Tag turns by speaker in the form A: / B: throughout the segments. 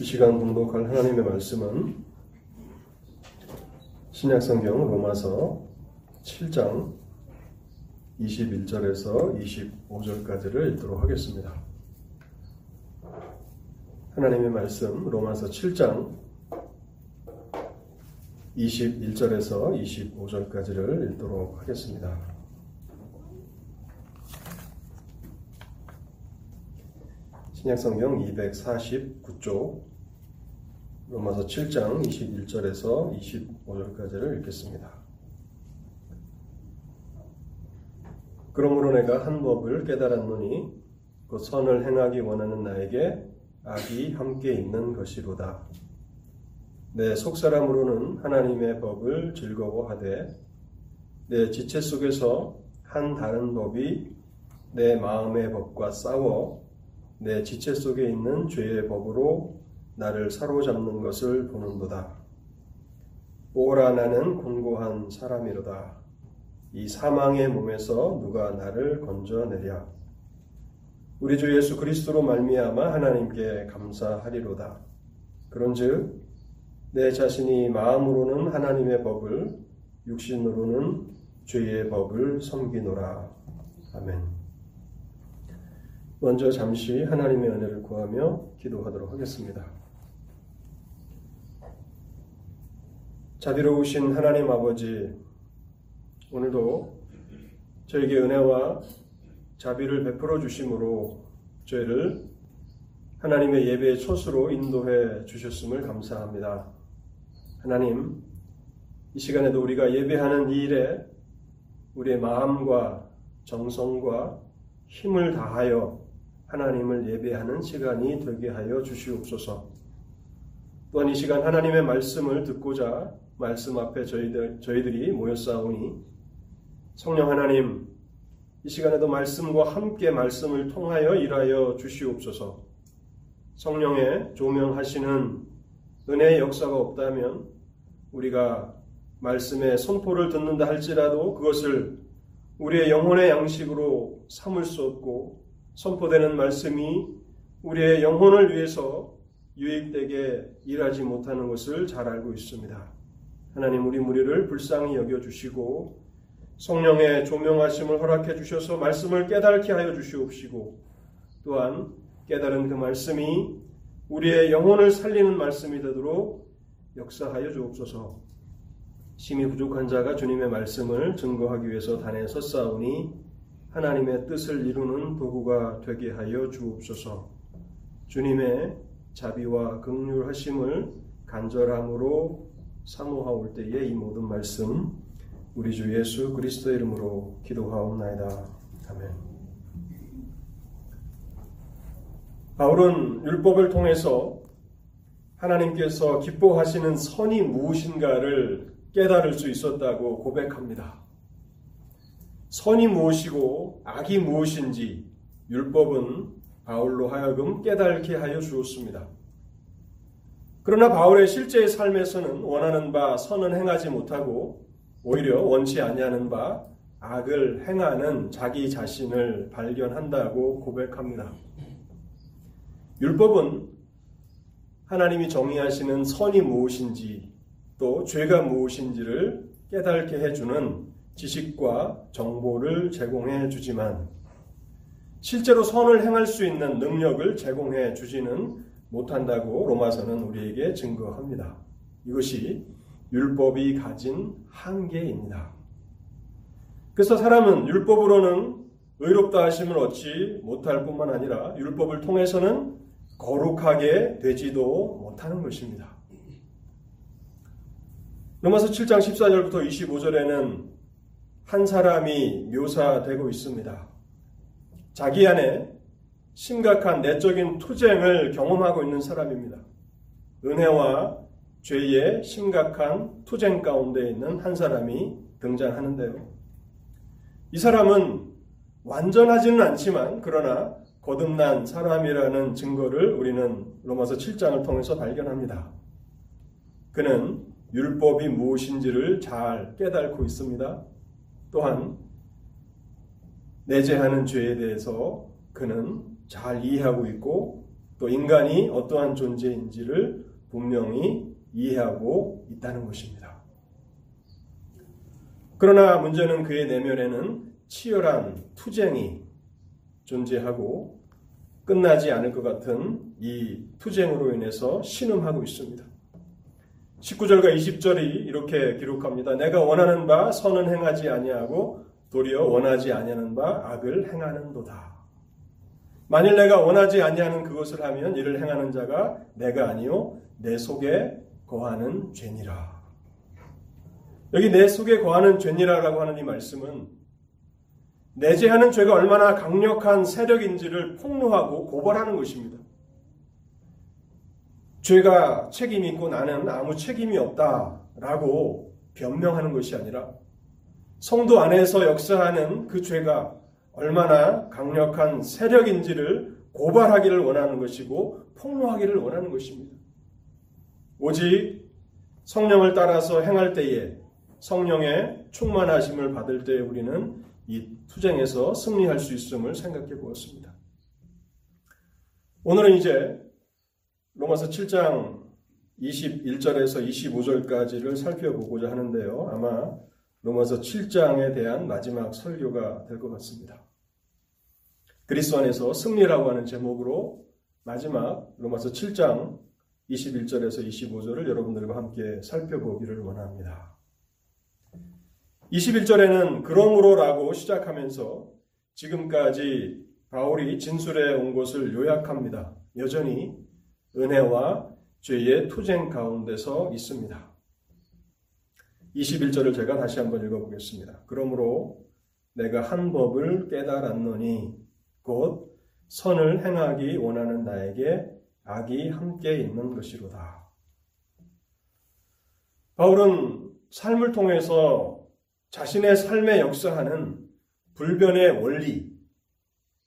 A: 이 시간 봉독할 하나님의 말씀은 신약성경 로마서 7장 21절에서 25절까지를 읽도록 하겠습니다. 하나님의 말씀 로마서 7장 21절에서 25절까지를 읽도록 하겠습니다. 신약성경 249쪽 로마서 7장 21절에서 25절까지를 읽겠습니다. 그러므로 내가 한 법을 깨달았노니 그 선을 행하기 원하는 나에게 악이 함께 있는 것이로다. 내 속사람으로는 하나님의 법을 즐거워하되 내 지체 속에서 한 다른 법이 내 마음의 법과 싸워 내 지체 속에 있는 죄의 법으로 나를 사로잡는 것을 보는도다. 오라 나는 공고한 사람이로다. 이 사망의 몸에서 누가 나를 건져내랴. 우리 주 예수 그리스도로 말미암아 하나님께 감사하리로다. 그런즉 내 자신이 마음으로는 하나님의 법을 육신으로는 죄의 법을 섬기노라. 아멘. 먼저 잠시 하나님의 은혜를 구하며 기도하도록 하겠습니다. 자비로우신 하나님 아버지, 오늘도 저에게 은혜와 자비를 베풀어 주심으로 저희를 하나님의 예배의 초수로 인도해 주셨음을 감사합니다. 하나님, 이 시간에도 우리가 예배하는 이 일에 우리의 마음과 정성과 힘을 다하여 하나님을 예배하는 시간이 되게 하여 주시옵소서. 또한 이 시간 하나님의 말씀을 듣고자 말씀 앞에 저희들, 저희들이 모였사오니 성령 하나님, 이 시간에도 말씀과 함께 말씀을 통하여 일하여 주시옵소서. 성령의 조명하시는 은혜의 역사가 없다면 우리가 말씀의 선포를 듣는다 할지라도 그것을 우리의 영혼의 양식으로 삼을 수 없고 선포되는 말씀이 우리의 영혼을 위해서 유익되게 일하지 못하는 것을 잘 알고 있습니다. 하나님 우리 무리를 불쌍히 여겨 주시고 성령의 조명하심을 허락해 주셔서 말씀을 깨닫게 하여 주시옵시고 또한 깨달은 그 말씀이 우리의 영혼을 살리는 말씀이 되도록 역사하여 주옵소서. 심히 부족한 자가 주님의 말씀을 증거하기 위해서 단에 섰사오니 하나님의 뜻을 이루는 도구가 되게 하여 주옵소서. 주님의 자비와 극률하심을 간절함으로 사모하올 때에 이 모든 말씀 우리 주 예수 그리스도의 이름으로 기도하옵나이다. 아멘. 바울은 율법을 통해서 하나님께서 기뻐하시는 선이 무엇인가를 깨달을 수 있었다고 고백합니다. 선이 무엇이고 악이 무엇인지 율법은 바울로 하여금 깨닫게 하여 주었습니다. 그러나 바울의 실제의 삶에서는 원하는 바 선은 행하지 못하고 오히려 원치 아니하는 바 악을 행하는 자기 자신을 발견한다고 고백합니다. 율법은 하나님이 정의하시는 선이 무엇인지 또 죄가 무엇인지를 깨닫게 해주는 지식과 정보를 제공해 주지만 실제로 선을 행할 수 있는 능력을 제공해 주지는 못한다고 로마서는 우리에게 증거합니다. 이것이 율법이 가진 한계입니다. 그래서 사람은 율법으로는 의롭다 하심을 얻지 못할 뿐만 아니라 율법을 통해서는 거룩하게 되지도 못하는 것입니다. 로마서 7장 14절부터 25절에는 한 사람이 묘사되고 있습니다. 자기 안에 심각한 내적인 투쟁을 경험하고 있는 사람입니다. 은혜와 죄의 심각한 투쟁 가운데 있는 한 사람이 등장하는데요. 이 사람은 완전하지는 않지만 그러나 거듭난 사람이라는 증거를 우리는 로마서 7장을 통해서 발견합니다. 그는 율법이 무엇인지를 잘 깨닫고 있습니다. 또한 내재하는 죄에 대해서 그는 잘 이해하고 있고 또 인간이 어떠한 존재인지를 분명히 이해하고 있다는 것입니다. 그러나 문제는 그의 내면에는 치열한 투쟁이 존재하고 끝나지 않을 것 같은 이 투쟁으로 인해서 신음하고 있습니다. 19절과 20절이 이렇게 기록합니다. 내가 원하는 바 선은 행하지 아니하고 도리어 원하지 아니하는 바 악을 행하는도다. 만일 내가 원하지 아니하는 그것을 하면 이를 행하는 자가 내가 아니요 내 속에 거하는 죄니라. 여기 내 속에 거하는 죄니라라고 하는 이 말씀은 내재하는 죄가 얼마나 강력한 세력인지를 폭로하고 고발하는 것입니다. 죄가 책임이 있고 나는 아무 책임이 없다라고 변명하는 것이 아니라 성도 안에서 역사하는 그 죄가 얼마나 강력한 세력인지를 고발하기를 원하는 것이고 폭로하기를 원하는 것입니다. 오직 성령을 따라서 행할 때에 성령의 충만하심을 받을 때에 우리는 이 투쟁에서 승리할 수 있음을 생각해 보았습니다. 오늘은 이제 로마서 7장 21절에서 25절까지를 살펴보고자 하는데요. 아마 로마서 7장에 대한 마지막 설교가 될 것 같습니다. 그리스도 안에서 승리라고 하는 제목으로 마지막 로마서 7장 21절에서 25절을 여러분들과 함께 살펴보기를 원합니다. 21절에는 그러므로라고 시작하면서 지금까지 바울이 진술해 온 것을 요약합니다. 여전히 은혜와 죄의 투쟁 가운데서 있습니다. 21절을 제가 다시 한번 읽어보겠습니다. 그러므로 내가 한 법을 깨달았노니 곧 선을 행하기 원하는 나에게 악이 함께 있는 것이로다. 바울은 삶을 통해서 자신의 삶에 역사하는 불변의 원리,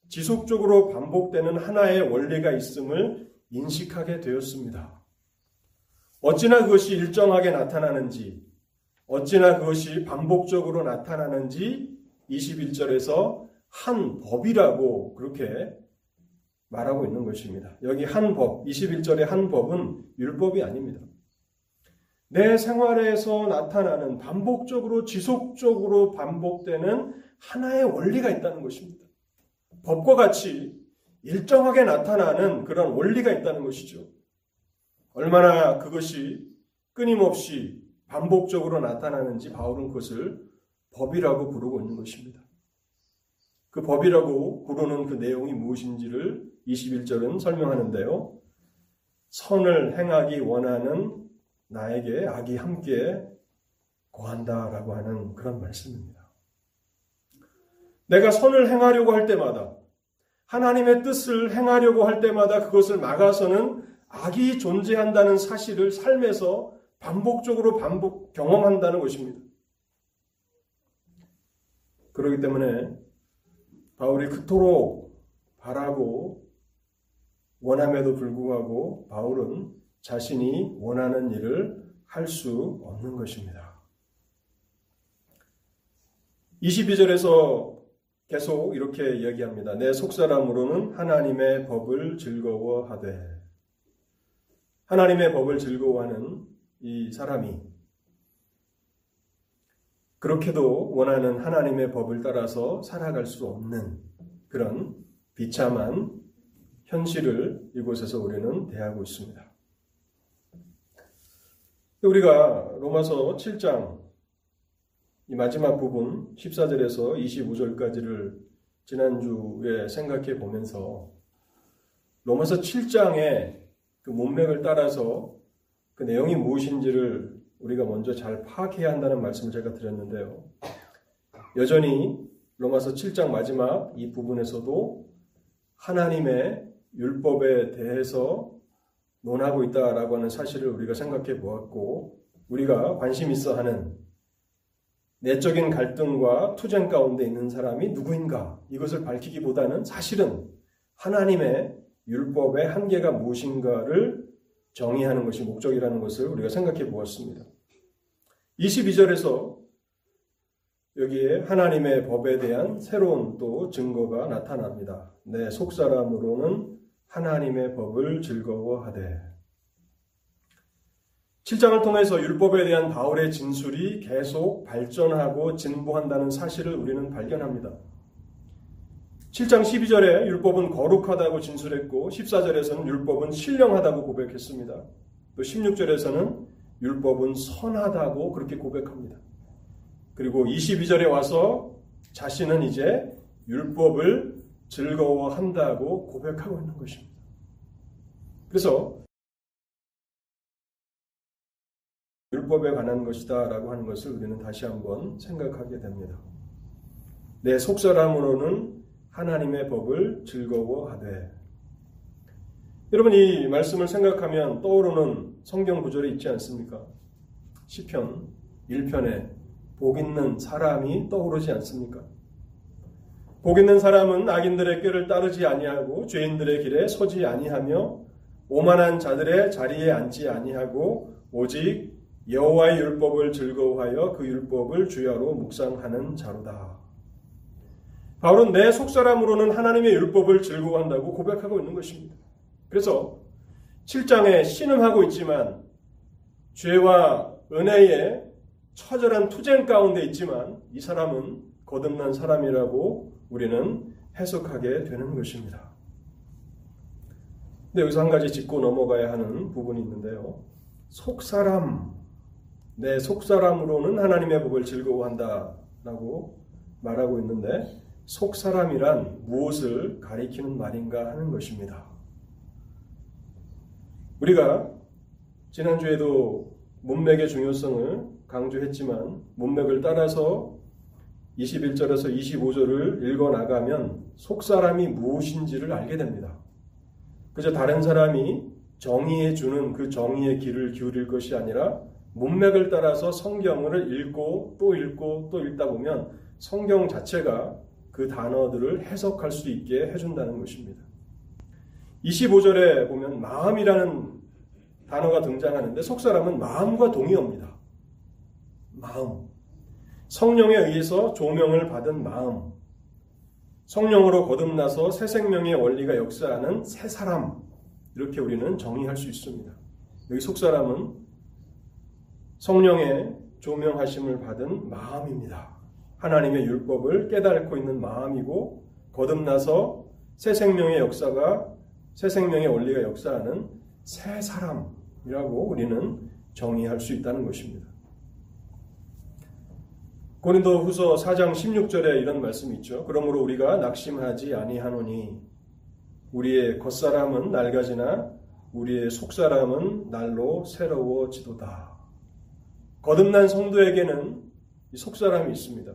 A: 지속적으로 반복되는 하나의 원리가 있음을 인식하게 되었습니다. 어찌나 그것이 일정하게 나타나는지, 어찌나 그것이 반복적으로 나타나는지 21절에서 한 법이라고 그렇게 말하고 있는 것입니다. 여기 한 법, 21절의 한 법은 율법이 아닙니다. 내 생활에서 나타나는 반복적으로 지속적으로 반복되는 하나의 원리가 있다는 것입니다. 법과 같이 일정하게 나타나는 그런 원리가 있다는 것이죠. 얼마나 그것이 끊임없이 반복적으로 나타나는지 바울은 그것을 법이라고 부르고 있는 것입니다. 그 법이라고 부르는 그 내용이 무엇인지를 21절은 설명하는데요. 선을 행하기 원하는 나에게 악이 함께 고한다라고 하는 그런 말씀입니다. 내가 선을 행하려고 할 때마다 하나님의 뜻을 행하려고 할 때마다 그것을 막아서는 악이 존재한다는 사실을 삶에서 반복적으로 반복 경험한다는 것입니다. 그렇기 때문에 바울이 그토록 바라고 원함에도 불구하고 바울은 자신이 원하는 일을 할 수 없는 것입니다. 22절에서 계속 이렇게 이야기합니다. 내 속사람으로는 하나님의 법을 즐거워하되 하나님의 법을 즐거워하는 이 사람이 그렇게도 원하는 하나님의 법을 따라서 살아갈 수 없는 그런 비참한 현실을 이곳에서 우리는 대하고 있습니다. 우리가 로마서 7장 이 마지막 부분 14절에서 25절까지를 지난주에 생각해 보면서 로마서 7장의 그 문맥을 따라서 그 내용이 무엇인지를 우리가 먼저 잘 파악해야 한다는 말씀을 제가 드렸는데요. 여전히 로마서 7장 마지막 이 부분에서도 하나님의 율법에 대해서 논하고 있다라고 하는 사실을 우리가 생각해 보았고, 우리가 관심 있어 하는 내적인 갈등과 투쟁 가운데 있는 사람이 누구인가 이것을 밝히기보다는 사실은 하나님의 율법의 한계가 무엇인가를 정의하는 것이 목적이라는 것을 우리가 생각해 보았습니다. 22절에서 여기에 하나님의 법에 대한 새로운 또 증거가 나타납니다. 내 속사람으로는 하나님의 법을 즐거워하되 7장을 통해서 율법에 대한 바울의 진술이 계속 발전하고 진보한다는 사실을 우리는 발견합니다. 7장 12절에 율법은 거룩하다고 진술했고 14절에서는 율법은 신령하다고 고백했습니다. 또 16절에서는 율법은 선하다고 그렇게 고백합니다. 그리고 22절에 와서 자신은 이제 율법을 즐거워한다고 고백하고 있는 것입니다. 그래서 율법에 관한 것이다 라고 하는 것을 우리는 다시 한번 생각하게 됩니다. 내 속사람으로는 하나님의 법을 즐거워하되 여러분 이 말씀을 생각하면 떠오르는 성경 구절이 있지 않습니까? 시편 1편에 복 있는 사람이 떠오르지 않습니까? 복 있는 사람은 악인들의 꾀를 따르지 아니하고 죄인들의 길에 서지 아니하며 오만한 자들의 자리에 앉지 아니하고 오직 여호와의 율법을 즐거워하여 그 율법을 주야로 묵상하는 자로다. 바울은 내 속사람으로는 하나님의 율법을 즐거워한다고 고백하고 있는 것입니다. 그래서 7장에 신음하고 있지만 죄와 은혜의 처절한 투쟁 가운데 있지만 이 사람은 거듭난 사람이라고 우리는 해석하게 되는 것입니다. 근데 여기서 한 가지 짚고 넘어가야 하는 부분이 있는데요. 속사람, 내 속사람으로는 하나님의 법을 즐거워한다 라고 말하고 있는데 속사람이란 무엇을 가리키는 말인가 하는 것입니다. 우리가 지난주에도 문맥의 중요성을 강조했지만 문맥을 따라서 21절에서 25절을 읽어 나가면 속 사람이 무엇인지를 알게 됩니다. 그저 다른 사람이 정의해 주는 그 정의의 길을 기울일 것이 아니라 문맥을 따라서 성경을 읽고 또 읽고 또 읽다 보면 성경 자체가 그 단어들을 해석할 수 있게 해준다는 것입니다. 25절에 보면 마음이라는 단어가 등장하는데 속사람은 마음과 동의어입니다. 마음. 성령에 의해서 조명을 받은 마음. 성령으로 거듭나서 새 생명의 원리가 역사하는 새 사람. 이렇게 우리는 정의할 수 있습니다. 여기 속사람은 성령의 조명하심을 받은 마음입니다. 하나님의 율법을 깨닫고 있는 마음이고 거듭나서 새 생명의 역사가 새 생명의 원리가 역사하는 새 사람이라고 우리는 정의할 수 있다는 것입니다. 고린도 후서 4장 16절에 이런 말씀이 있죠. 그러므로 우리가 낙심하지 아니하노니 우리의 겉사람은 낡아지나 우리의 속사람은 날로 새로워지도다. 거듭난 성도에게는 속사람이 있습니다.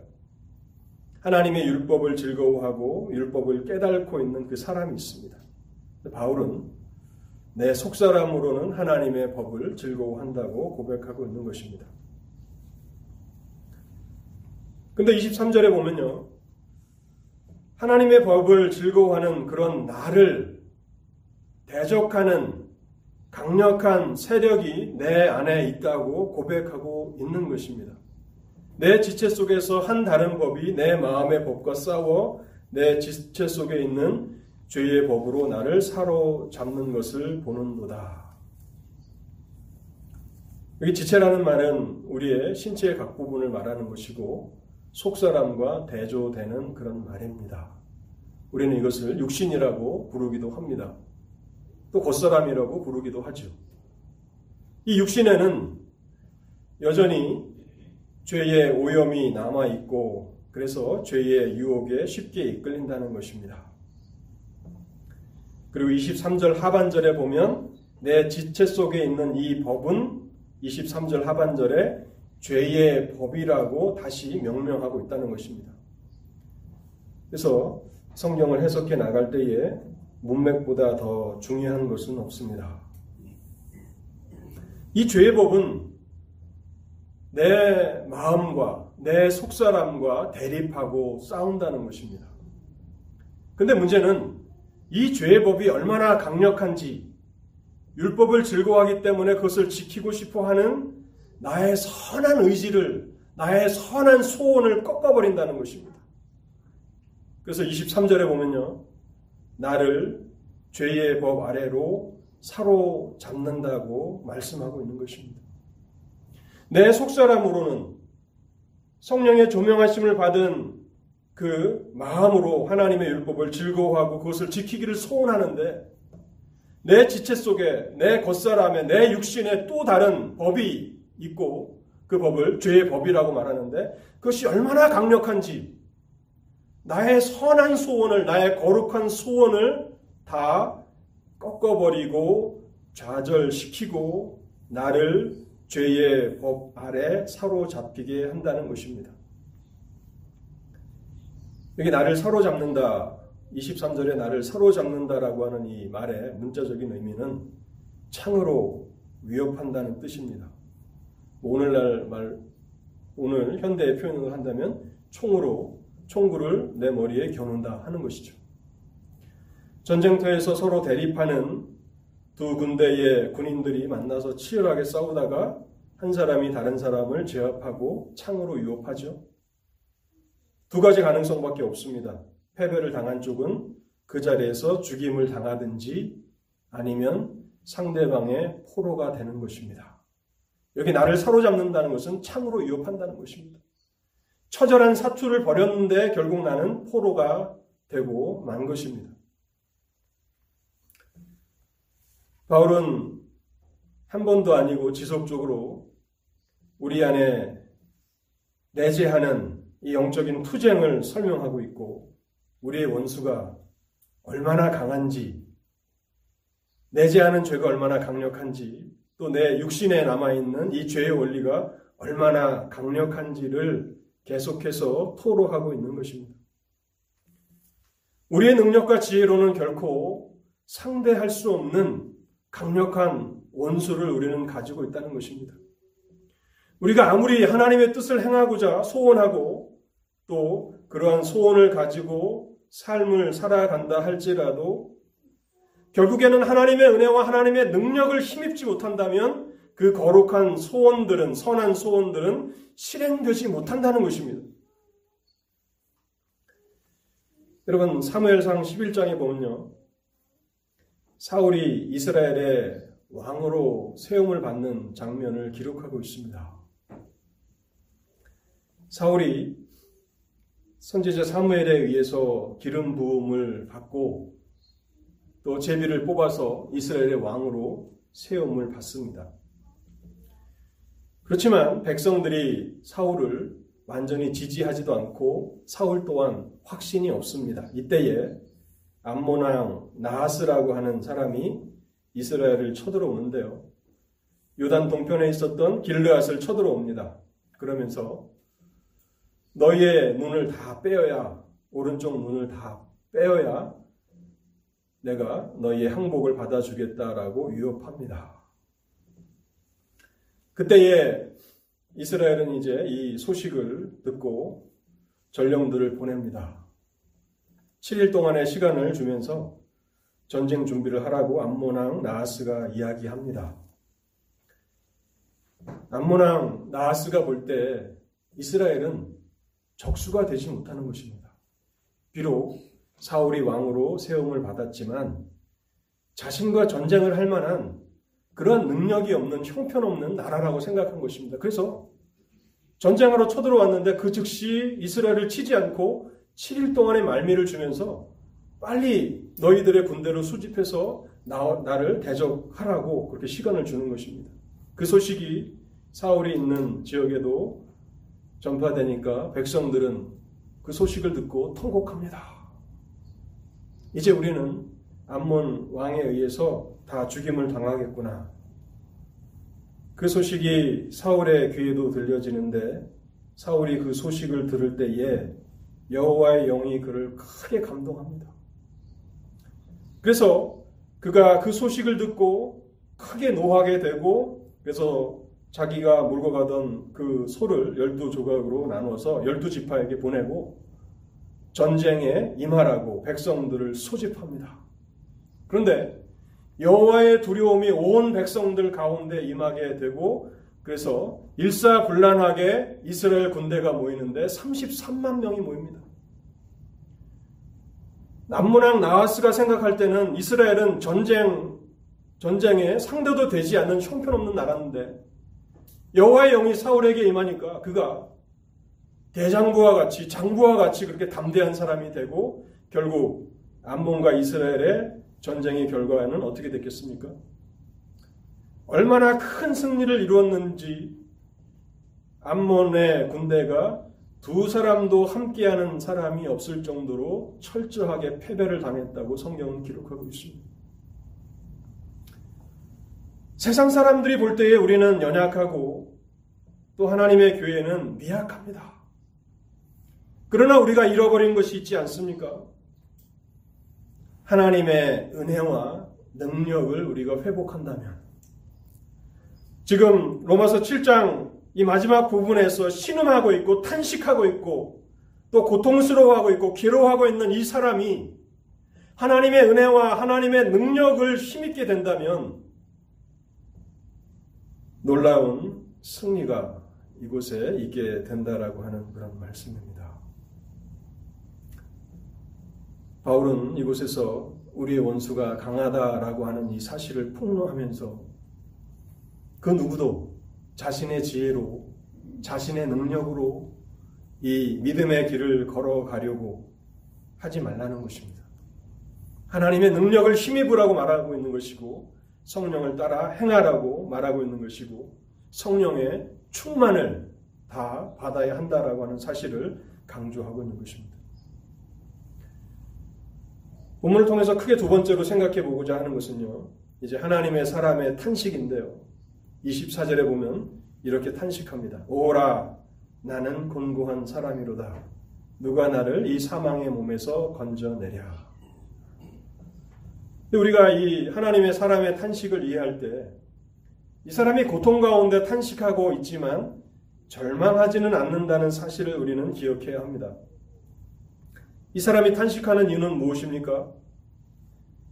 A: 하나님의 율법을 즐거워하고 율법을 깨닫고 있는 그 사람이 있습니다. 바울은 내 속사람으로는 하나님의 법을 즐거워한다고 고백하고 있는 것입니다. 근데 23절에 보면요. 하나님의 법을 즐거워하는 그런 나를 대적하는 강력한 세력이 내 안에 있다고 고백하고 있는 것입니다. 내 지체 속에서 한 다른 법이 내 마음의 법과 싸워 내 지체 속에 있는 죄의 법으로 나를 사로잡는 것을 보는도다. 여기 지체라는 말은 우리의 신체의 각 부분을 말하는 것이고 속사람과 대조되는 그런 말입니다. 우리는 이것을 육신이라고 부르기도 합니다. 또 겉사람이라고 부르기도 하죠. 이 육신에는 여전히 죄의 오염이 남아 있고 그래서 죄의 유혹에 쉽게 이끌린다는 것입니다. 그리고 23절 하반절에 보면 내 지체 속에 있는 이 법은 23절 하반절에 죄의 법이라고 다시 명명하고 있다는 것입니다. 그래서 성경을 해석해 나갈 때에 문맥보다 더 중요한 것은 없습니다. 이 죄의 법은 내 마음과 내 속사람과 대립하고 싸운다는 것입니다. 근데 문제는 이 죄의 법이 얼마나 강력한지 율법을 즐거워하기 때문에 그것을 지키고 싶어 하는 나의 선한 의지를, 나의 선한 소원을 꺾어버린다는 것입니다. 그래서 23절에 보면요. 나를 죄의 법 아래로 사로잡는다고 말씀하고 있는 것입니다. 내 속사람으로는 성령의 조명하심을 받은 그 마음으로 하나님의 율법을 즐거워하고 그것을 지키기를 소원하는데 내 지체 속에 내 겉사람에 내 육신에 또 다른 법이 있고 그 법을 죄의 법이라고 말하는데 그것이 얼마나 강력한지 나의 선한 소원을 나의 거룩한 소원을 다 꺾어버리고 좌절시키고 나를 죄의 법 아래 사로잡히게 한다는 것입니다. 여기 나를 사로잡는다. 23절에 나를 사로잡는다라고 하는 이 말의 문자적인 의미는 창으로 위협한다는 뜻입니다. 오늘날 말, 오늘 현대의 표현을 한다면 총으로, 총구를 내 머리에 겨눈다 하는 것이죠. 전쟁터에서 서로 대립하는 두 군대의 군인들이 만나서 치열하게 싸우다가 한 사람이 다른 사람을 제압하고 창으로 유혹하죠. 두 가지 가능성밖에 없습니다. 패배를 당한 쪽은 그 자리에서 죽임을 당하든지 아니면 상대방의 포로가 되는 것입니다. 여기 나를 사로잡는다는 것은 창으로 위협한다는 것입니다. 처절한 사투를 벌였는데 결국 나는 포로가 되고 만 것입니다. 바울은 한 번도 아니고 지속적으로 우리 안에 내재하는 이 영적인 투쟁을 설명하고 있고 우리의 원수가 얼마나 강한지 내재하는 죄가 얼마나 강력한지 또 내 육신에 남아있는 이 죄의 원리가 얼마나 강력한지를 계속해서 토로하고 있는 것입니다. 우리의 능력과 지혜로는 결코 상대할 수 없는 강력한 원수를 우리는 가지고 있다는 것입니다. 우리가 아무리 하나님의 뜻을 행하고자 소원하고 또 그러한 소원을 가지고 삶을 살아간다 할지라도 결국에는 하나님의 은혜와 하나님의 능력을 힘입지 못한다면 그 거룩한 소원들은, 선한 소원들은 실행되지 못한다는 것입니다. 여러분, 사무엘상 11장에 보면요. 사울이 이스라엘의 왕으로 세움을 받는 장면을 기록하고 있습니다. 사울이 선지자 사무엘에 의해서 기름 부음을 받고 또 제비를 뽑아서 이스라엘의 왕으로 세움을 받습니다. 그렇지만 백성들이 사울을 완전히 지지하지도 않고 사울 또한 확신이 없습니다. 이때에 암모나왕 나하스라고 하는 사람이 이스라엘을 쳐들어오는데요. 요단 동편에 있었던 길르앗을 쳐들어옵니다. 그러면서 너희의 눈을 다 빼어야 오른쪽 눈을 다 빼어야 내가 너희의 항복을 받아주겠다라고 위협합니다. 그때에 이스라엘은 이제 이 소식을 듣고 전령들을 보냅니다. 7일 동안의 시간을 주면서 전쟁 준비를 하라고 암모낭 나하스가 이야기합니다. 암모낭 나하스가 볼 때 이스라엘은 적수가 되지 못하는 것입니다. 비록 사울이 왕으로 세움을 받았지만 자신과 전쟁을 할 만한 그러한 능력이 없는 형편없는 나라라고 생각한 것입니다. 그래서 전쟁하러 쳐들어왔는데 그 즉시 이스라엘을 치지 않고 7일 동안의 말미를 주면서 빨리 너희들의 군대로 수집해서 나, 나를 대적하라고 그렇게 시간을 주는 것입니다. 그 소식이 사울이 있는 지역에도 전파되니까 백성들은 그 소식을 듣고 통곡합니다. 이제 우리는 암몬 왕에 의해서 다 죽임을 당하겠구나. 그 소식이 사울의 귀에도 들려지는데 사울이 그 소식을 들을 때에 여호와의 영이 그를 크게 감동합니다. 그래서 그가 그 소식을 듣고 크게 노하게 되고 그래서 자기가 몰고 가던 그 소를 열두 조각으로 나눠서 열두 지파에게 보내고 전쟁에 임하라고 백성들을 소집합니다. 그런데 여호와의 두려움이 온 백성들 가운데 임하게 되고 그래서 일사불란하게 이스라엘 군대가 모이는데 33만 명이 모입니다. 남문왕 나하스가 생각할 때는 이스라엘은 전쟁 전쟁에 상대도 되지 않는 형편없는 나라인데 여호와의 영이 사울에게 임하니까 그가 대장부와 같이 장부와 같이 그렇게 담대한 사람이 되고 결국 암몬과 이스라엘의 전쟁의 결과는 어떻게 됐겠습니까? 얼마나 큰 승리를 이루었는지 암몬의 군대가 두 사람도 함께하는 사람이 없을 정도로 철저하게 패배를 당했다고 성경은 기록하고 있습니다. 세상 사람들이 볼 때에 우리는 연약하고 또 하나님의 교회는 미약합니다. 그러나 우리가 잃어버린 것이 있지 않습니까? 하나님의 은혜와 능력을 우리가 회복한다면 지금 로마서 7장 이 마지막 부분에서 신음하고 있고 탄식하고 있고 또 고통스러워하고 있고 괴로워하고 있는 이 사람이 하나님의 은혜와 하나님의 능력을 힘입게 된다면 놀라운 승리가 이곳에 있게 된다라고 하는 그런 말씀입니다. 바울은 이곳에서 우리의 원수가 강하다라고 하는 이 사실을 폭로하면서 그 누구도 자신의 지혜로 자신의 능력으로 이 믿음의 길을 걸어가려고 하지 말라는 것입니다. 하나님의 능력을 힘입으라고 말하고 있는 것이고 성령을 따라 행하라고 말하고 있는 것이고 성령의 충만을 다 받아야 한다라고 하는 사실을 강조하고 있는 것입니다. 본문을 통해서 크게 두 번째로 생각해 보고자 하는 것은요. 이제 하나님의 사람의 탄식인데요. 24절에 보면 이렇게 탄식합니다. 오라 나는 곤고한 사람이로다. 누가 나를 이 사망의 몸에서 건져내랴. 우리가 이 하나님의 사람의 탄식을 이해할 때 이 사람이 고통 가운데 탄식하고 있지만 절망하지는 않는다는 사실을 우리는 기억해야 합니다. 이 사람이 탄식하는 이유는 무엇입니까?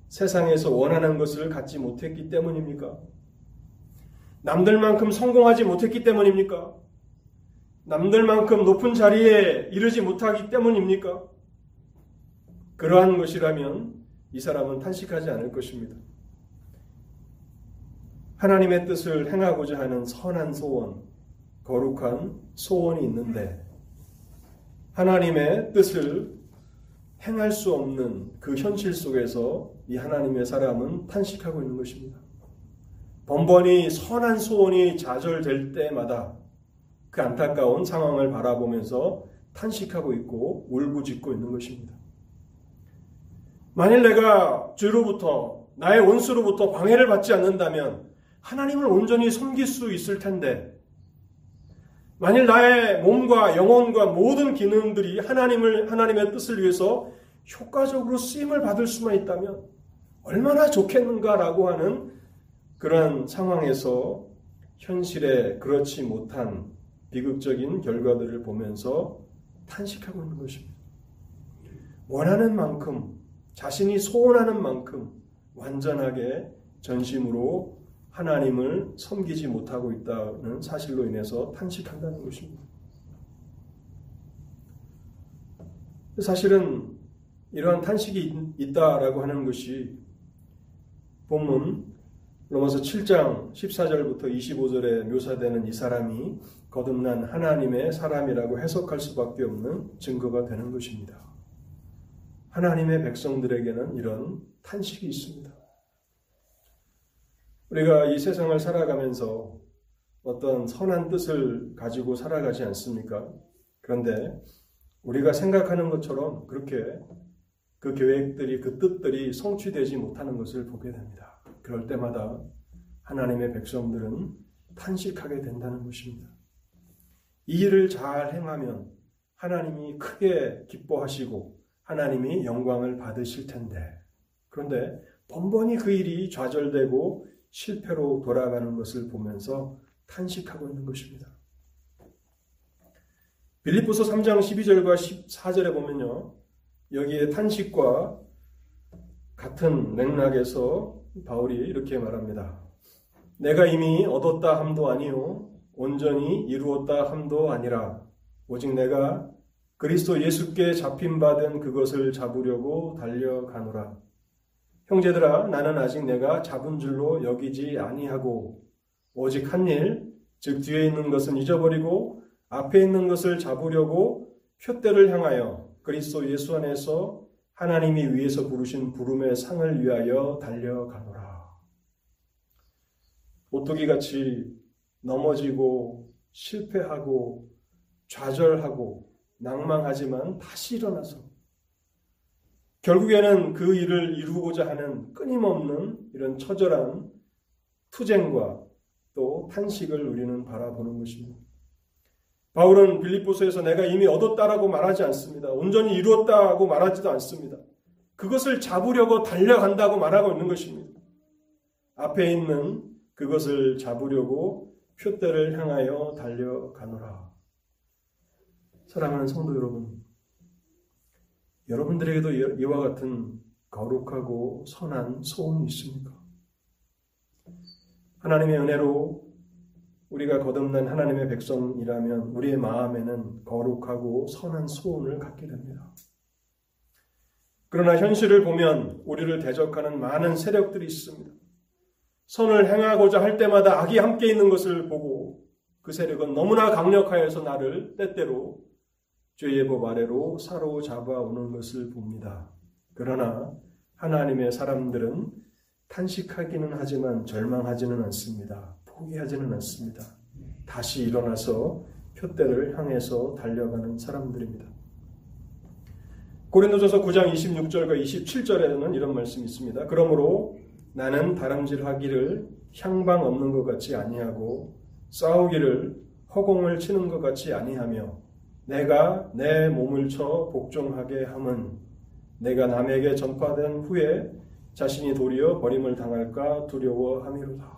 A: 세상에서 원하는 것을 갖지 못했기 때문입니까? 남들만큼 성공하지 못했기 때문입니까? 남들만큼 높은 자리에 이르지 못하기 때문입니까? 그러한 것이라면 이 사람은 탄식하지 않을 것입니다. 하나님의 뜻을 행하고자 하는 선한 소원, 거룩한 소원이 있는데 하나님의 뜻을 행할 수 없는 그 현실 속에서 이 하나님의 사람은 탄식하고 있는 것입니다. 번번이 선한 소원이 좌절될 때마다 그 안타까운 상황을 바라보면서 탄식하고 있고 울부짖고 있는 것입니다. 만일 내가 죄로부터 나의 원수로부터 방해를 받지 않는다면 하나님을 온전히 섬길 수 있을 텐데 만일 나의 몸과 영혼과 모든 기능들이 하나님을 하나님의 뜻을 위해서 효과적으로 쓰임을 받을 수만 있다면 얼마나 좋겠는가라고 하는 그러한 상황에서 현실에 그렇지 못한 비극적인 결과들을 보면서 탄식하고 있는 것입니다. 원하는 만큼, 자신이 소원하는 만큼 완전하게 전심으로 하나님을 섬기지 못하고 있다는 사실로 인해서 탄식한다는 것입니다. 사실은 이러한 탄식이 있다라고 하는 것이 본문 로마서 7장 14절부터 25절에 묘사되는 이 사람이 거듭난 하나님의 사람이라고 해석할 수밖에 없는 증거가 되는 것입니다. 하나님의 백성들에게는 이런 탄식이 있습니다. 우리가 이 세상을 살아가면서 어떤 선한 뜻을 가지고 살아가지 않습니까? 그런데 우리가 생각하는 것처럼 그렇게 그 계획들이, 그 뜻들이 성취되지 못하는 것을 보게 됩니다. 그럴 때마다 하나님의 백성들은 탄식하게 된다는 것입니다. 이 일을 잘 행하면 하나님이 크게 기뻐하시고 하나님이 영광을 받으실 텐데 그런데 번번이 그 일이 좌절되고 실패로 돌아가는 것을 보면서 탄식하고 있는 것입니다. 빌립보서 3장 12절과 14절에 보면요. 여기에 탄식과 같은 맥락에서 바울이 이렇게 말합니다. 내가 이미 얻었다 함도 아니요 온전히 이루었다 함도 아니라 오직 내가 그리스도 예수께 잡힌 바된 그것을 잡으려고 달려가노라. 형제들아 나는 아직 내가 잡은 줄로 여기지 아니하고 오직 한 일, 즉 뒤에 있는 것은 잊어버리고 앞에 있는 것을 잡으려고 표대를 향하여 그리스도 예수 안에서 하나님이 위에서 부르신 부름의 상을 위하여 달려가노라. 오뚜기 같이 넘어지고 실패하고 좌절하고 낭망하지만 다시 일어나서 결국에는 그 일을 이루고자 하는 끊임없는 이런 처절한 투쟁과 또 탄식을 우리는 바라보는 것입니다. 바울은 빌립보서에서 내가 이미 얻었다라고 말하지 않습니다. 온전히 이루었다고 말하지도 않습니다. 그것을 잡으려고 달려간다고 말하고 있는 것입니다. 앞에 있는 그것을 잡으려고 표대를 향하여 달려가노라. 사랑하는 성도 여러분, 여러분들에게도 이와 같은 거룩하고 선한 소원이 있습니까? 하나님의 은혜로 우리가 거듭난 하나님의 백성이라면 우리의 마음에는 거룩하고 선한 소원을 갖게 됩니다. 그러나 현실을 보면 우리를 대적하는 많은 세력들이 있습니다. 선을 행하고자 할 때마다 악이 함께 있는 것을 보고 그 세력은 너무나 강력하여서 나를 때때로 죄의 법 아래로 사로잡아 오는 것을 봅니다. 그러나 하나님의 사람들은 탄식하기는 하지만 절망하지는 않습니다. 포기하지는 않습니다. 다시 일어나서 표대를 향해서 달려가는 사람들입니다. 고린도전서 9장 26절과 27절에는 이런 말씀이 있습니다. 그러므로 나는 다람질하기를 향방 없는 것 같이 아니하고 싸우기를 허공을 치는 것 같이 아니하며 내가 내 몸을 쳐 복종하게 함은 내가 남에게 전파된 후에 자신이 도리어 버림을 당할까 두려워함이로다.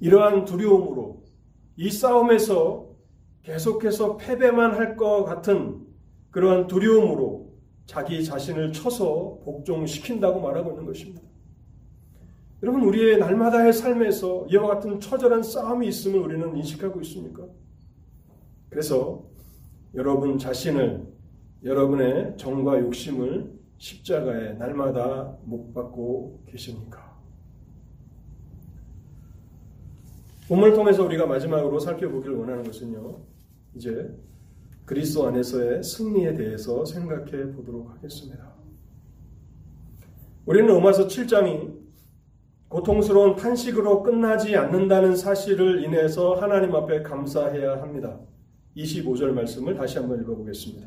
A: 이러한 두려움으로 이 싸움에서 계속해서 패배만 할 것 같은 그러한 두려움으로 자기 자신을 쳐서 복종시킨다고 말하고 있는 것입니다. 여러분, 우리의 날마다의 삶에서 이와 같은 처절한 싸움이 있음을 우리는 인식하고 있습니까? 그래서 여러분 자신을, 여러분의 정과 욕심을 십자가에 날마다 못 받고 계십니까? 본문을 통해서 우리가 마지막으로 살펴보기를 원하는 것은요. 이제 그리스도 안에서의 승리에 대해서 생각해 보도록 하겠습니다. 우리는 로마서 7장이 고통스러운 탄식으로 끝나지 않는다는 사실을 인해서 하나님 앞에 감사해야 합니다. 25절 말씀을 다시 한번 읽어보겠습니다.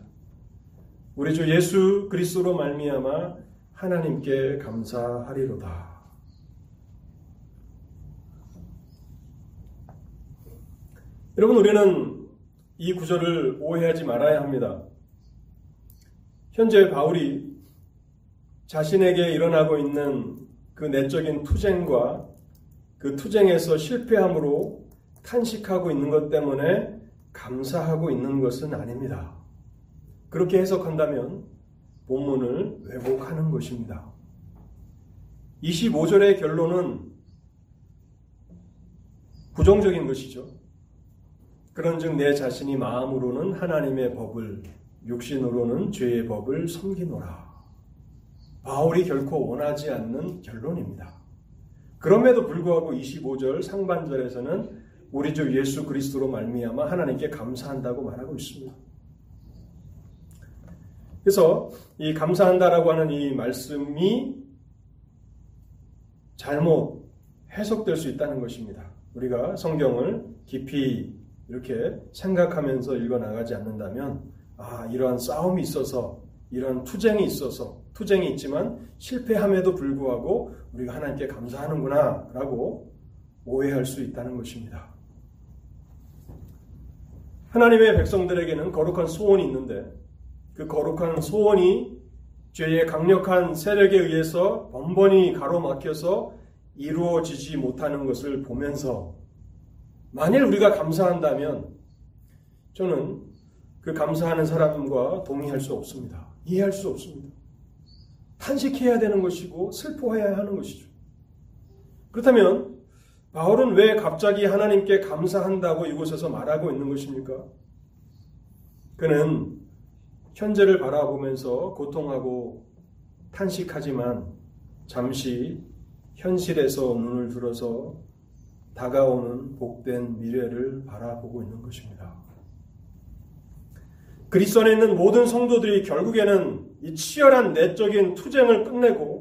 A: 우리 주 예수 그리스도로 말미암아 하나님께 감사하리로다. 여러분 우리는 이 구절을 오해하지 말아야 합니다. 현재 바울이 자신에게 일어나고 있는 그 내적인 투쟁과 그 투쟁에서 실패함으로 탄식하고 있는 것 때문에 감사하고 있는 것은 아닙니다. 그렇게 해석한다면 본문을 왜곡하는 것입니다. 25절의 결론은 부정적인 것이죠. 그런즉 내 자신이 마음으로는 하나님의 법을 육신으로는 죄의 법을 섬기노라. 바울이 결코 원하지 않는 결론입니다. 그럼에도 불구하고 25절 상반절에서는 우리 주 예수 그리스도로 말미암아 하나님께 감사한다고 말하고 있습니다. 그래서 이 감사한다라고 하는 이 말씀이 잘못 해석될 수 있다는 것입니다. 우리가 성경을 깊이 이렇게 생각하면서 읽어 나가지 않는다면 아 이러한 싸움이 있어서 이런 투쟁이 있어서 투쟁이 있지만 실패함에도 불구하고 우리가 하나님께 감사하는구나라고 오해할 수 있다는 것입니다. 하나님의 백성들에게는 거룩한 소원이 있는데 그 거룩한 소원이 죄의 강력한 세력에 의해서 번번이 가로막혀서 이루어지지 못하는 것을 보면서 만일 우리가 감사한다면 저는 그 감사하는 사람과 동의할 수 없습니다. 이해할 수 없습니다. 탄식해야 되는 것이고 슬퍼해야 하는 것이죠. 그렇다면 바울은 왜 갑자기 하나님께 감사한다고 이곳에서 말하고 있는 것입니까? 그는 현재를 바라보면서 고통하고 탄식하지만 잠시 현실에서 눈을 들어서 다가오는 복된 미래를 바라보고 있는 것입니다. 그리스도 안에 있는 모든 성도들이 결국에는 이 치열한 내적인 투쟁을 끝내고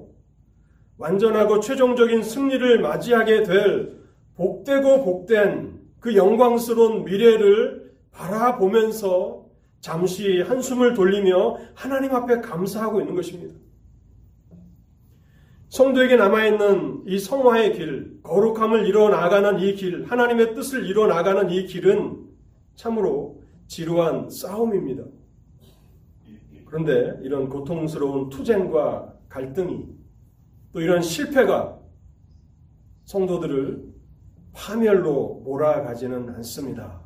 A: 완전하고 최종적인 승리를 맞이하게 될 복되고 복된 그 영광스러운 미래를 바라보면서 잠시 한숨을 돌리며 하나님 앞에 감사하고 있는 것입니다. 성도에게 남아있는 이 성화의 길, 거룩함을 이뤄 나가는 이 길, 하나님의 뜻을 이뤄 나가는 이 길은 참으로 지루한 싸움입니다. 그런데 이런 고통스러운 투쟁과 갈등이 또 이런 실패가 성도들을 파멸로 몰아가지는 않습니다.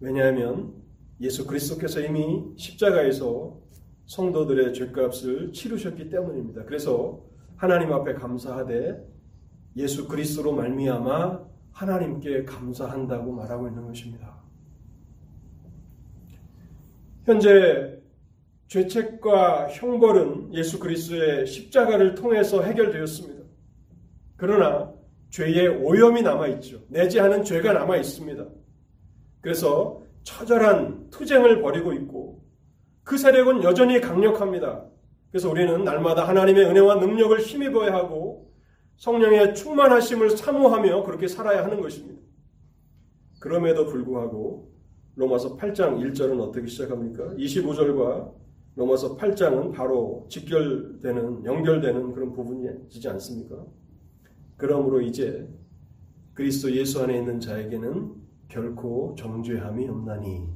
A: 왜냐하면 예수 그리스도께서 이미 십자가에서 성도들의 죄값을 치르셨기 때문입니다. 그래서 하나님 앞에 감사하되 예수 그리스도로 말미암아 하나님께 감사한다고 말하고 있는 것입니다. 현재 죄책과 형벌은 예수 그리스도의 십자가를 통해서 해결되었습니다. 그러나 죄의 오염이 남아 있죠. 내지 않은 죄가 남아 있습니다. 그래서 처절한 투쟁을 벌이고 있고 그 세력은 여전히 강력합니다. 그래서 우리는 날마다 하나님의 은혜와 능력을 힘입어야 하고 성령의 충만하심을 사모하며 그렇게 살아야 하는 것입니다. 그럼에도 불구하고 로마서 8장 1절은 어떻게 시작합니까? 25절과 로마서 8장은 바로 직결되는 연결되는 그런 부분이지 않습니까? 그러므로 이제 그리스도 예수 안에 있는 자에게는 결코 정죄함이 없나니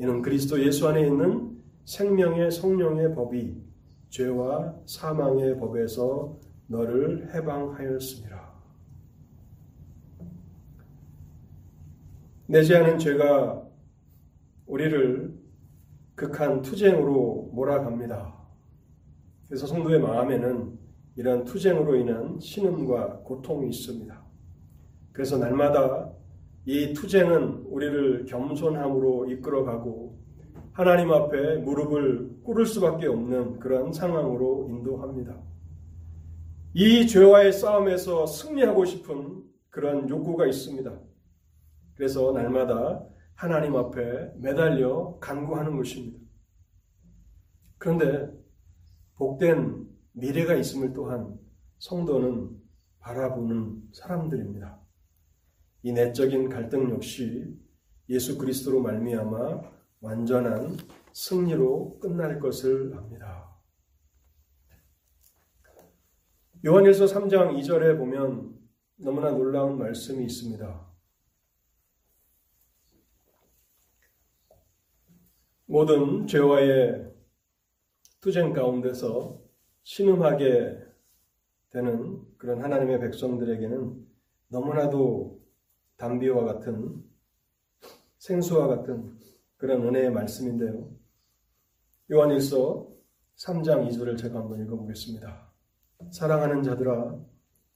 A: 이는 그리스도 예수 안에 있는 생명의 성령의 법이 죄와 사망의 법에서 너를 해방하였습니다. 내지 않은 죄가 우리를 극한 투쟁으로 몰아갑니다. 그래서 성도의 마음에는 이러한 투쟁으로 인한 신음과 고통이 있습니다. 그래서 날마다 이 투쟁은 우리를 겸손함으로 이끌어가고 하나님 앞에 무릎을 꿇을 수밖에 없는 그런 상황으로 인도합니다. 이 죄와의 싸움에서 승리하고 싶은 그런 욕구가 있습니다. 그래서 날마다 하나님 앞에 매달려 간구하는 것입니다. 그런데 복된 미래가 있음을 또한 성도는 바라보는 사람들입니다. 이 내적인 갈등 역시 예수 그리스도로 말미암아 완전한 승리로 끝날 것을 압니다. 요한일서 3장 2절에 보면 너무나 놀라운 말씀이 있습니다. 모든 죄와의 투쟁 가운데서 신음하게 되는 그런 하나님의 백성들에게는 너무나도 담비와 같은 생수와 같은 그런 은혜의 말씀인데요. 요한일서 3장 2절을 제가 한번 읽어보겠습니다. 사랑하는 자들아,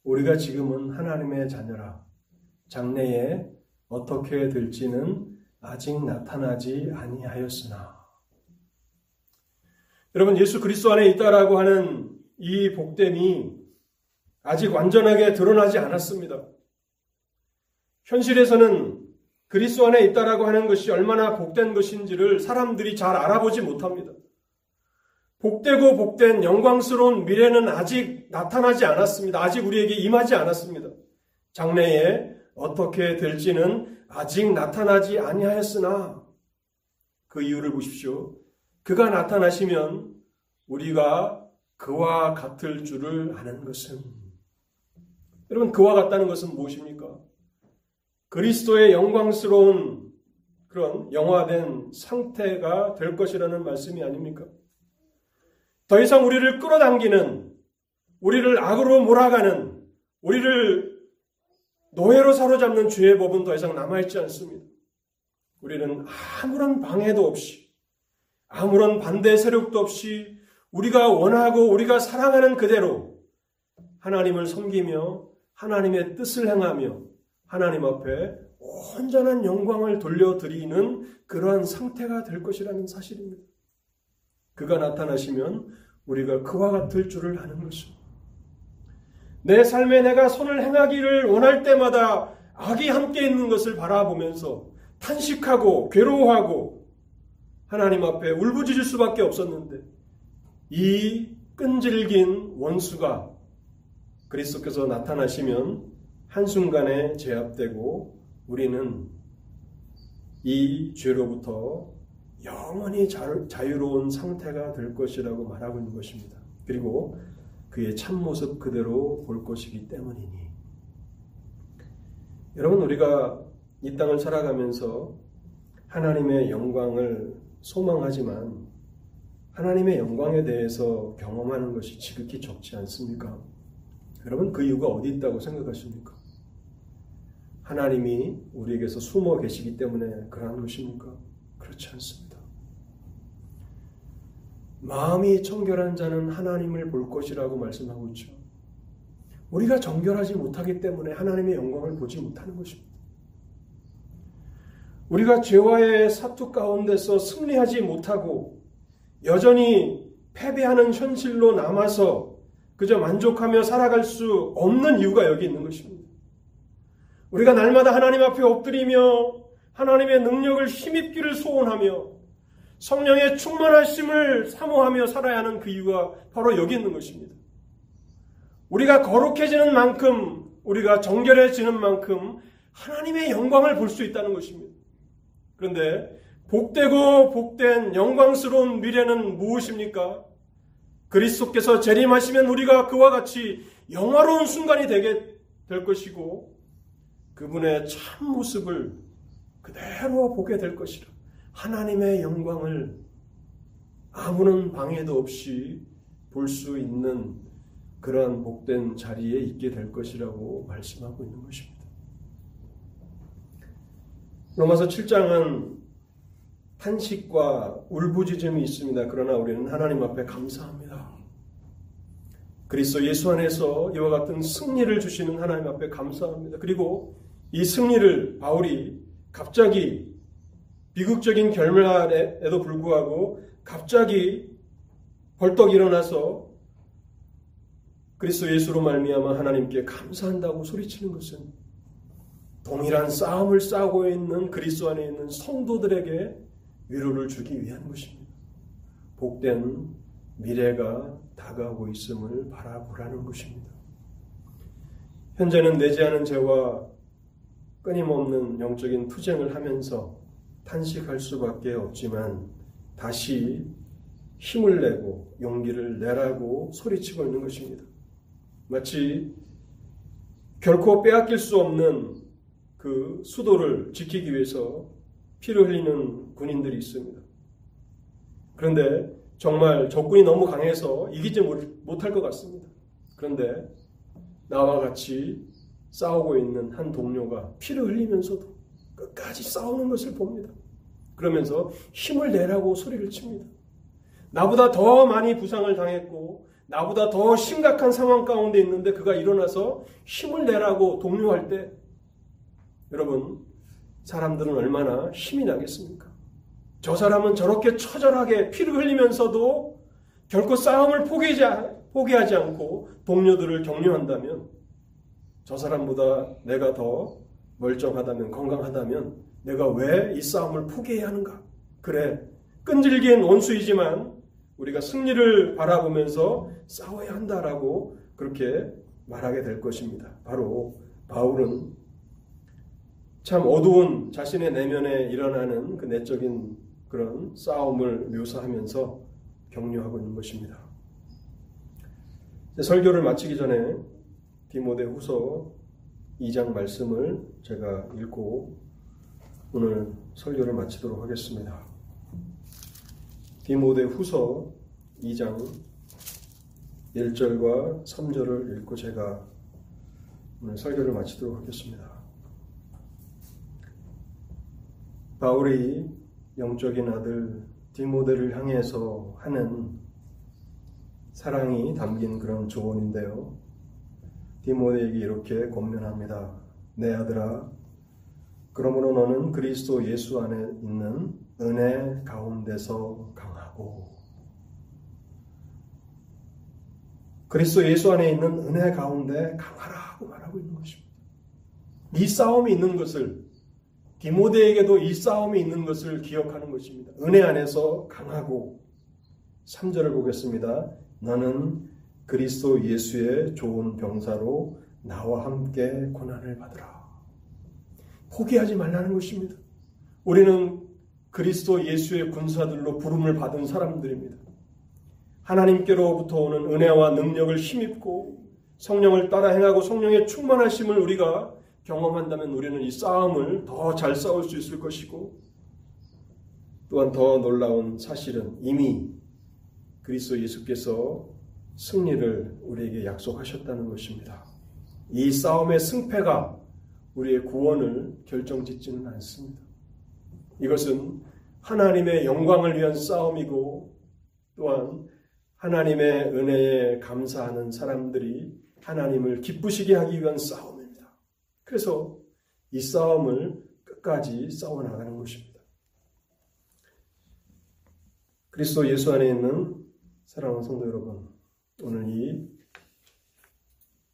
A: 우리가 지금은 하나님의 자녀라. 장래에 어떻게 될지는 아직 나타나지 아니하였으나. 여러분, 예수 그리스도 안에 있다라고 하는 이 복됨이 아직 완전하게 드러나지 않았습니다. 현실에서는 그리스도 안에 있다라고 하는 것이 얼마나 복된 것인지를 사람들이 잘 알아보지 못합니다. 복되고 복된 영광스러운 미래는 아직 나타나지 않았습니다. 아직 우리에게 임하지 않았습니다. 장래에 어떻게 될지는 아직 나타나지 아니하였으나 그 이유를 보십시오. 그가 나타나시면 우리가 그와 같을 줄을 아는 것은 여러분 그와 같다는 것은 무엇입니까? 그리스도의 영광스러운 그런 영화된 상태가 될 것이라는 말씀이 아닙니까? 더 이상 우리를 끌어당기는, 우리를 악으로 몰아가는, 우리를 노예로 사로잡는 죄의 법은 더 이상 남아있지 않습니다. 우리는 아무런 방해도 없이, 아무런 반대 세력도 없이 우리가 원하고 우리가 사랑하는 그대로 하나님을 섬기며 하나님의 뜻을 행하며 하나님 앞에 온전한 영광을 돌려드리는 그러한 상태가 될 것이라는 사실입니다. 그가 나타나시면 우리가 그와 같을 줄을 아는 것입니다. 내 삶에 내가 손을 행하기를 원할 때마다 악이 함께 있는 것을 바라보면서 탄식하고 괴로워하고 하나님 앞에 울부짖을 수밖에 없었는데 이 끈질긴 원수가 그리스도께서 나타나시면 한순간에 제압되고 우리는 이 죄로부터 영원히 자유로운 상태가 될 것이라고 말하고 있는 것입니다. 그리고 그의 참모습 그대로 볼 것이기 때문이니. 여러분, 우리가 이 땅을 살아가면서 하나님의 영광을 소망하지만 하나님의 영광에 대해서 경험하는 것이 지극히 적지 않습니까? 여러분, 그 이유가 어디 있다고 생각하십니까? 하나님이 우리에게서 숨어 계시기 때문에 그러한 것입니까? 그렇지 않습니다. 마음이 청결한 자는 하나님을 볼 것이라고 말씀하고 있죠. 우리가 정결하지 못하기 때문에 하나님의 영광을 보지 못하는 것입니다. 우리가 죄와의 사투 가운데서 승리하지 못하고 여전히 패배하는 현실로 남아서 그저 만족하며 살아갈 수 없는 이유가 여기 있는 것입니다. 우리가 날마다 하나님 앞에 엎드리며 하나님의 능력을 힘입기를 소원하며 성령의 충만하심을 사모하며 살아야 하는 그 이유가 바로 여기 있는 것입니다. 우리가 거룩해지는 만큼, 우리가 정결해지는 만큼 하나님의 영광을 볼 수 있다는 것입니다. 그런데 복되고 복된 영광스러운 미래는 무엇입니까? 그리스도께서 재림하시면 우리가 그와 같이 영화로운 순간이 되게 될 것이고 그분의 참 모습을 그대로 보게 될 것이라. 하나님의 영광을 아무런 방해도 없이 볼 수 있는 그러한 복된 자리에 있게 될 것이라고 말씀하고 있는 것입니다. 로마서 7장은 탄식과 울부짖음이 있습니다. 그러나 우리는 하나님 앞에 감사합니다. 그리스도 예수 안에서 이와 같은 승리를 주시는 하나님 앞에 감사합니다. 그리고 이 승리를 바울이 갑자기 비극적인 결말에도 불구하고 갑자기 벌떡 일어나서 그리스도 예수로 말미암아 하나님께 감사한다고 소리치는 것은 동일한 싸움을 싸고 있는 그리스도 안에 있는 성도들에게 위로를 주기 위한 것입니다. 복된 미래가 다가오고 있음을 바라보라는 것입니다. 현재는 내지 않은 죄와 끊임없는 영적인 투쟁을 하면서 탄식할 수밖에 없지만 다시 힘을 내고 용기를 내라고 소리치고 있는 것입니다. 마치 결코 빼앗길 수 없는 그 수도를 지키기 위해서 피를 흘리는 군인들이 있습니다. 그런데 정말 적군이 너무 강해서 이기지 못할 것 같습니다. 그런데 나와 같이 싸우고 있는 한 동료가 피를 흘리면서도 끝까지 싸우는 것을 봅니다. 그러면서 힘을 내라고 소리를 칩니다. 나보다 더 많이 부상을 당했고 나보다 더 심각한 상황 가운데 있는데 그가 일어나서 힘을 내라고 독려할 때 여러분 사람들은 얼마나 힘이 나겠습니까? 저 사람은 저렇게 처절하게 피를 흘리면서도 결코 싸움을 포기하지, 않고 동료들을 격려한다면 저 사람보다 내가 더 멀쩡하다면 건강하다면 내가 왜 이 싸움을 포기해야 하는가? 그래 끈질긴 원수이지만 우리가 승리를 바라보면서 싸워야 한다라고 그렇게 말하게 될 것입니다. 바로 바울은 참 어두운 자신의 내면에 일어나는 그 내적인 그런 싸움을 묘사하면서 격려하고 있는 것입니다. 설교를 마치기 전에 디모데 후서 2장 말씀을 제가 읽고 오늘 설교를 마치도록 하겠습니다. 디모데 후서 2장 1절과 3절을 읽고 제가 오늘 설교를 마치도록 하겠습니다. 바울이 영적인 아들 디모데를 향해서 하는 사랑이 담긴 그런 조언인데요. 디모데에게 이렇게 권면합니다. 내 아들아, 그러므로 너는 그리스도 예수 안에 있는 은혜 가운데서 강하고 그리스도 예수 안에 있는 은혜 가운데 강하라고 말하고 있는 것입니다. 이 싸움이 있는 것을 디모데에게도 이 싸움이 있는 것을 기억하는 것입니다. 은혜 안에서 강하고 3절을 보겠습니다. 너는 그리스도 예수의 좋은 병사로 나와 함께 고난을 받으라. 포기하지 말라는 것입니다. 우리는 그리스도 예수의 군사들로 부름을 받은 사람들입니다. 하나님께로부터 오는 은혜와 능력을 힘입고 성령을 따라 행하고 성령의 충만하심을 우리가 경험한다면 우리는 이 싸움을 더 잘 싸울 수 있을 것이고 또한 더 놀라운 사실은 이미 그리스도 예수께서 승리를 우리에게 약속하셨다는 것입니다. 이 싸움의 승패가 우리의 구원을 결정짓지는 않습니다. 이것은 하나님의 영광을 위한 싸움이고 또한 하나님의 은혜에 감사하는 사람들이 하나님을 기쁘시게 하기 위한 싸움입니다. 그래서 이 싸움을 끝까지 싸워나가는 것입니다. 그리스도 예수 안에 있는 사랑하는 성도 여러분, 오늘 이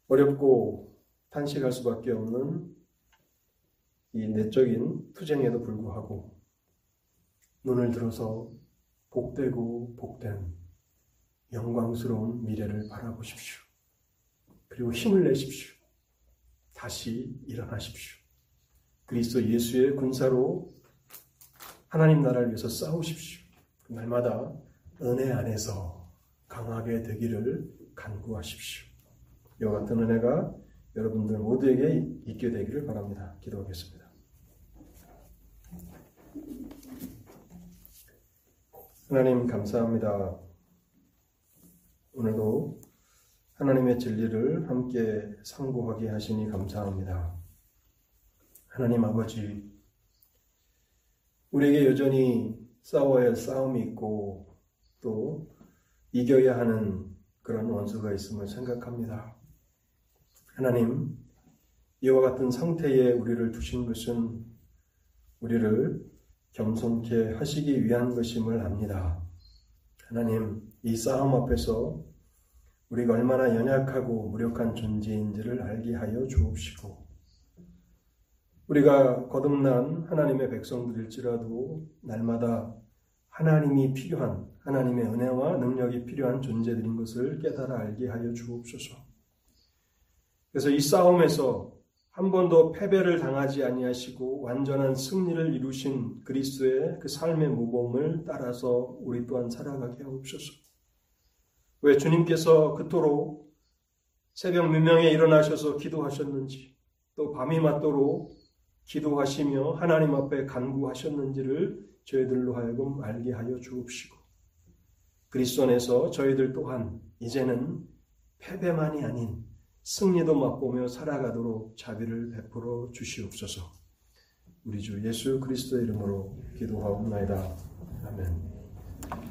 A: 어렵고 탄식할 수밖에 없는 이 내적인 투쟁에도 불구하고 눈을 들어서 복되고 복된 영광스러운 미래를 바라보십시오. 그리고 힘을 내십시오. 다시 일어나십시오. 그리스도 예수의 군사로 하나님 나라를 위해서 싸우십시오. 날마다 은혜 안에서 강하게 되기를 간구하십시오. 이와 같은 은혜가 여러분들 모두에게 있게 되기를 바랍니다. 기도하겠습니다. 하나님 감사합니다. 오늘도 하나님의 진리를 함께 상고하게 하시니 감사합니다. 하나님 아버지, 우리에게 여전히 싸워야 할 싸움이 있고 또 이겨야 하는 그런 원수가 있음을 생각합니다. 하나님, 이와 같은 상태에 우리를 두신 것은 우리를 겸손케 하시기 위한 것임을 압니다. 하나님, 이 싸움 앞에서 우리가 얼마나 연약하고 무력한 존재인지를 알게 하여 주옵시고, 우리가 거듭난 하나님의 백성들일지라도 날마다 하나님이 필요한, 하나님의 은혜와 능력이 필요한 존재들인 것을 깨달아 알게 하여 주옵소서. 그래서 이 싸움에서 한 번도 패배를 당하지 아니하시고 완전한 승리를 이루신 그리스도의 그 삶의 모범을 따라서 우리 또한 살아가게 하옵소서. 왜 주님께서 그토록 새벽 민명에 일어나셔서 기도하셨는지 또 밤이 맞도록 기도하시며 하나님 앞에 간구하셨는지를 저희들로 하여금 알게 하여 주옵시고 그리스도 안에서 저희들 또한 이제는 패배만이 아닌 승리도 맛보며 살아가도록 자비를 베풀어 주시옵소서. 우리 주 예수 그리스도의 이름으로 기도하옵나이다. 아멘.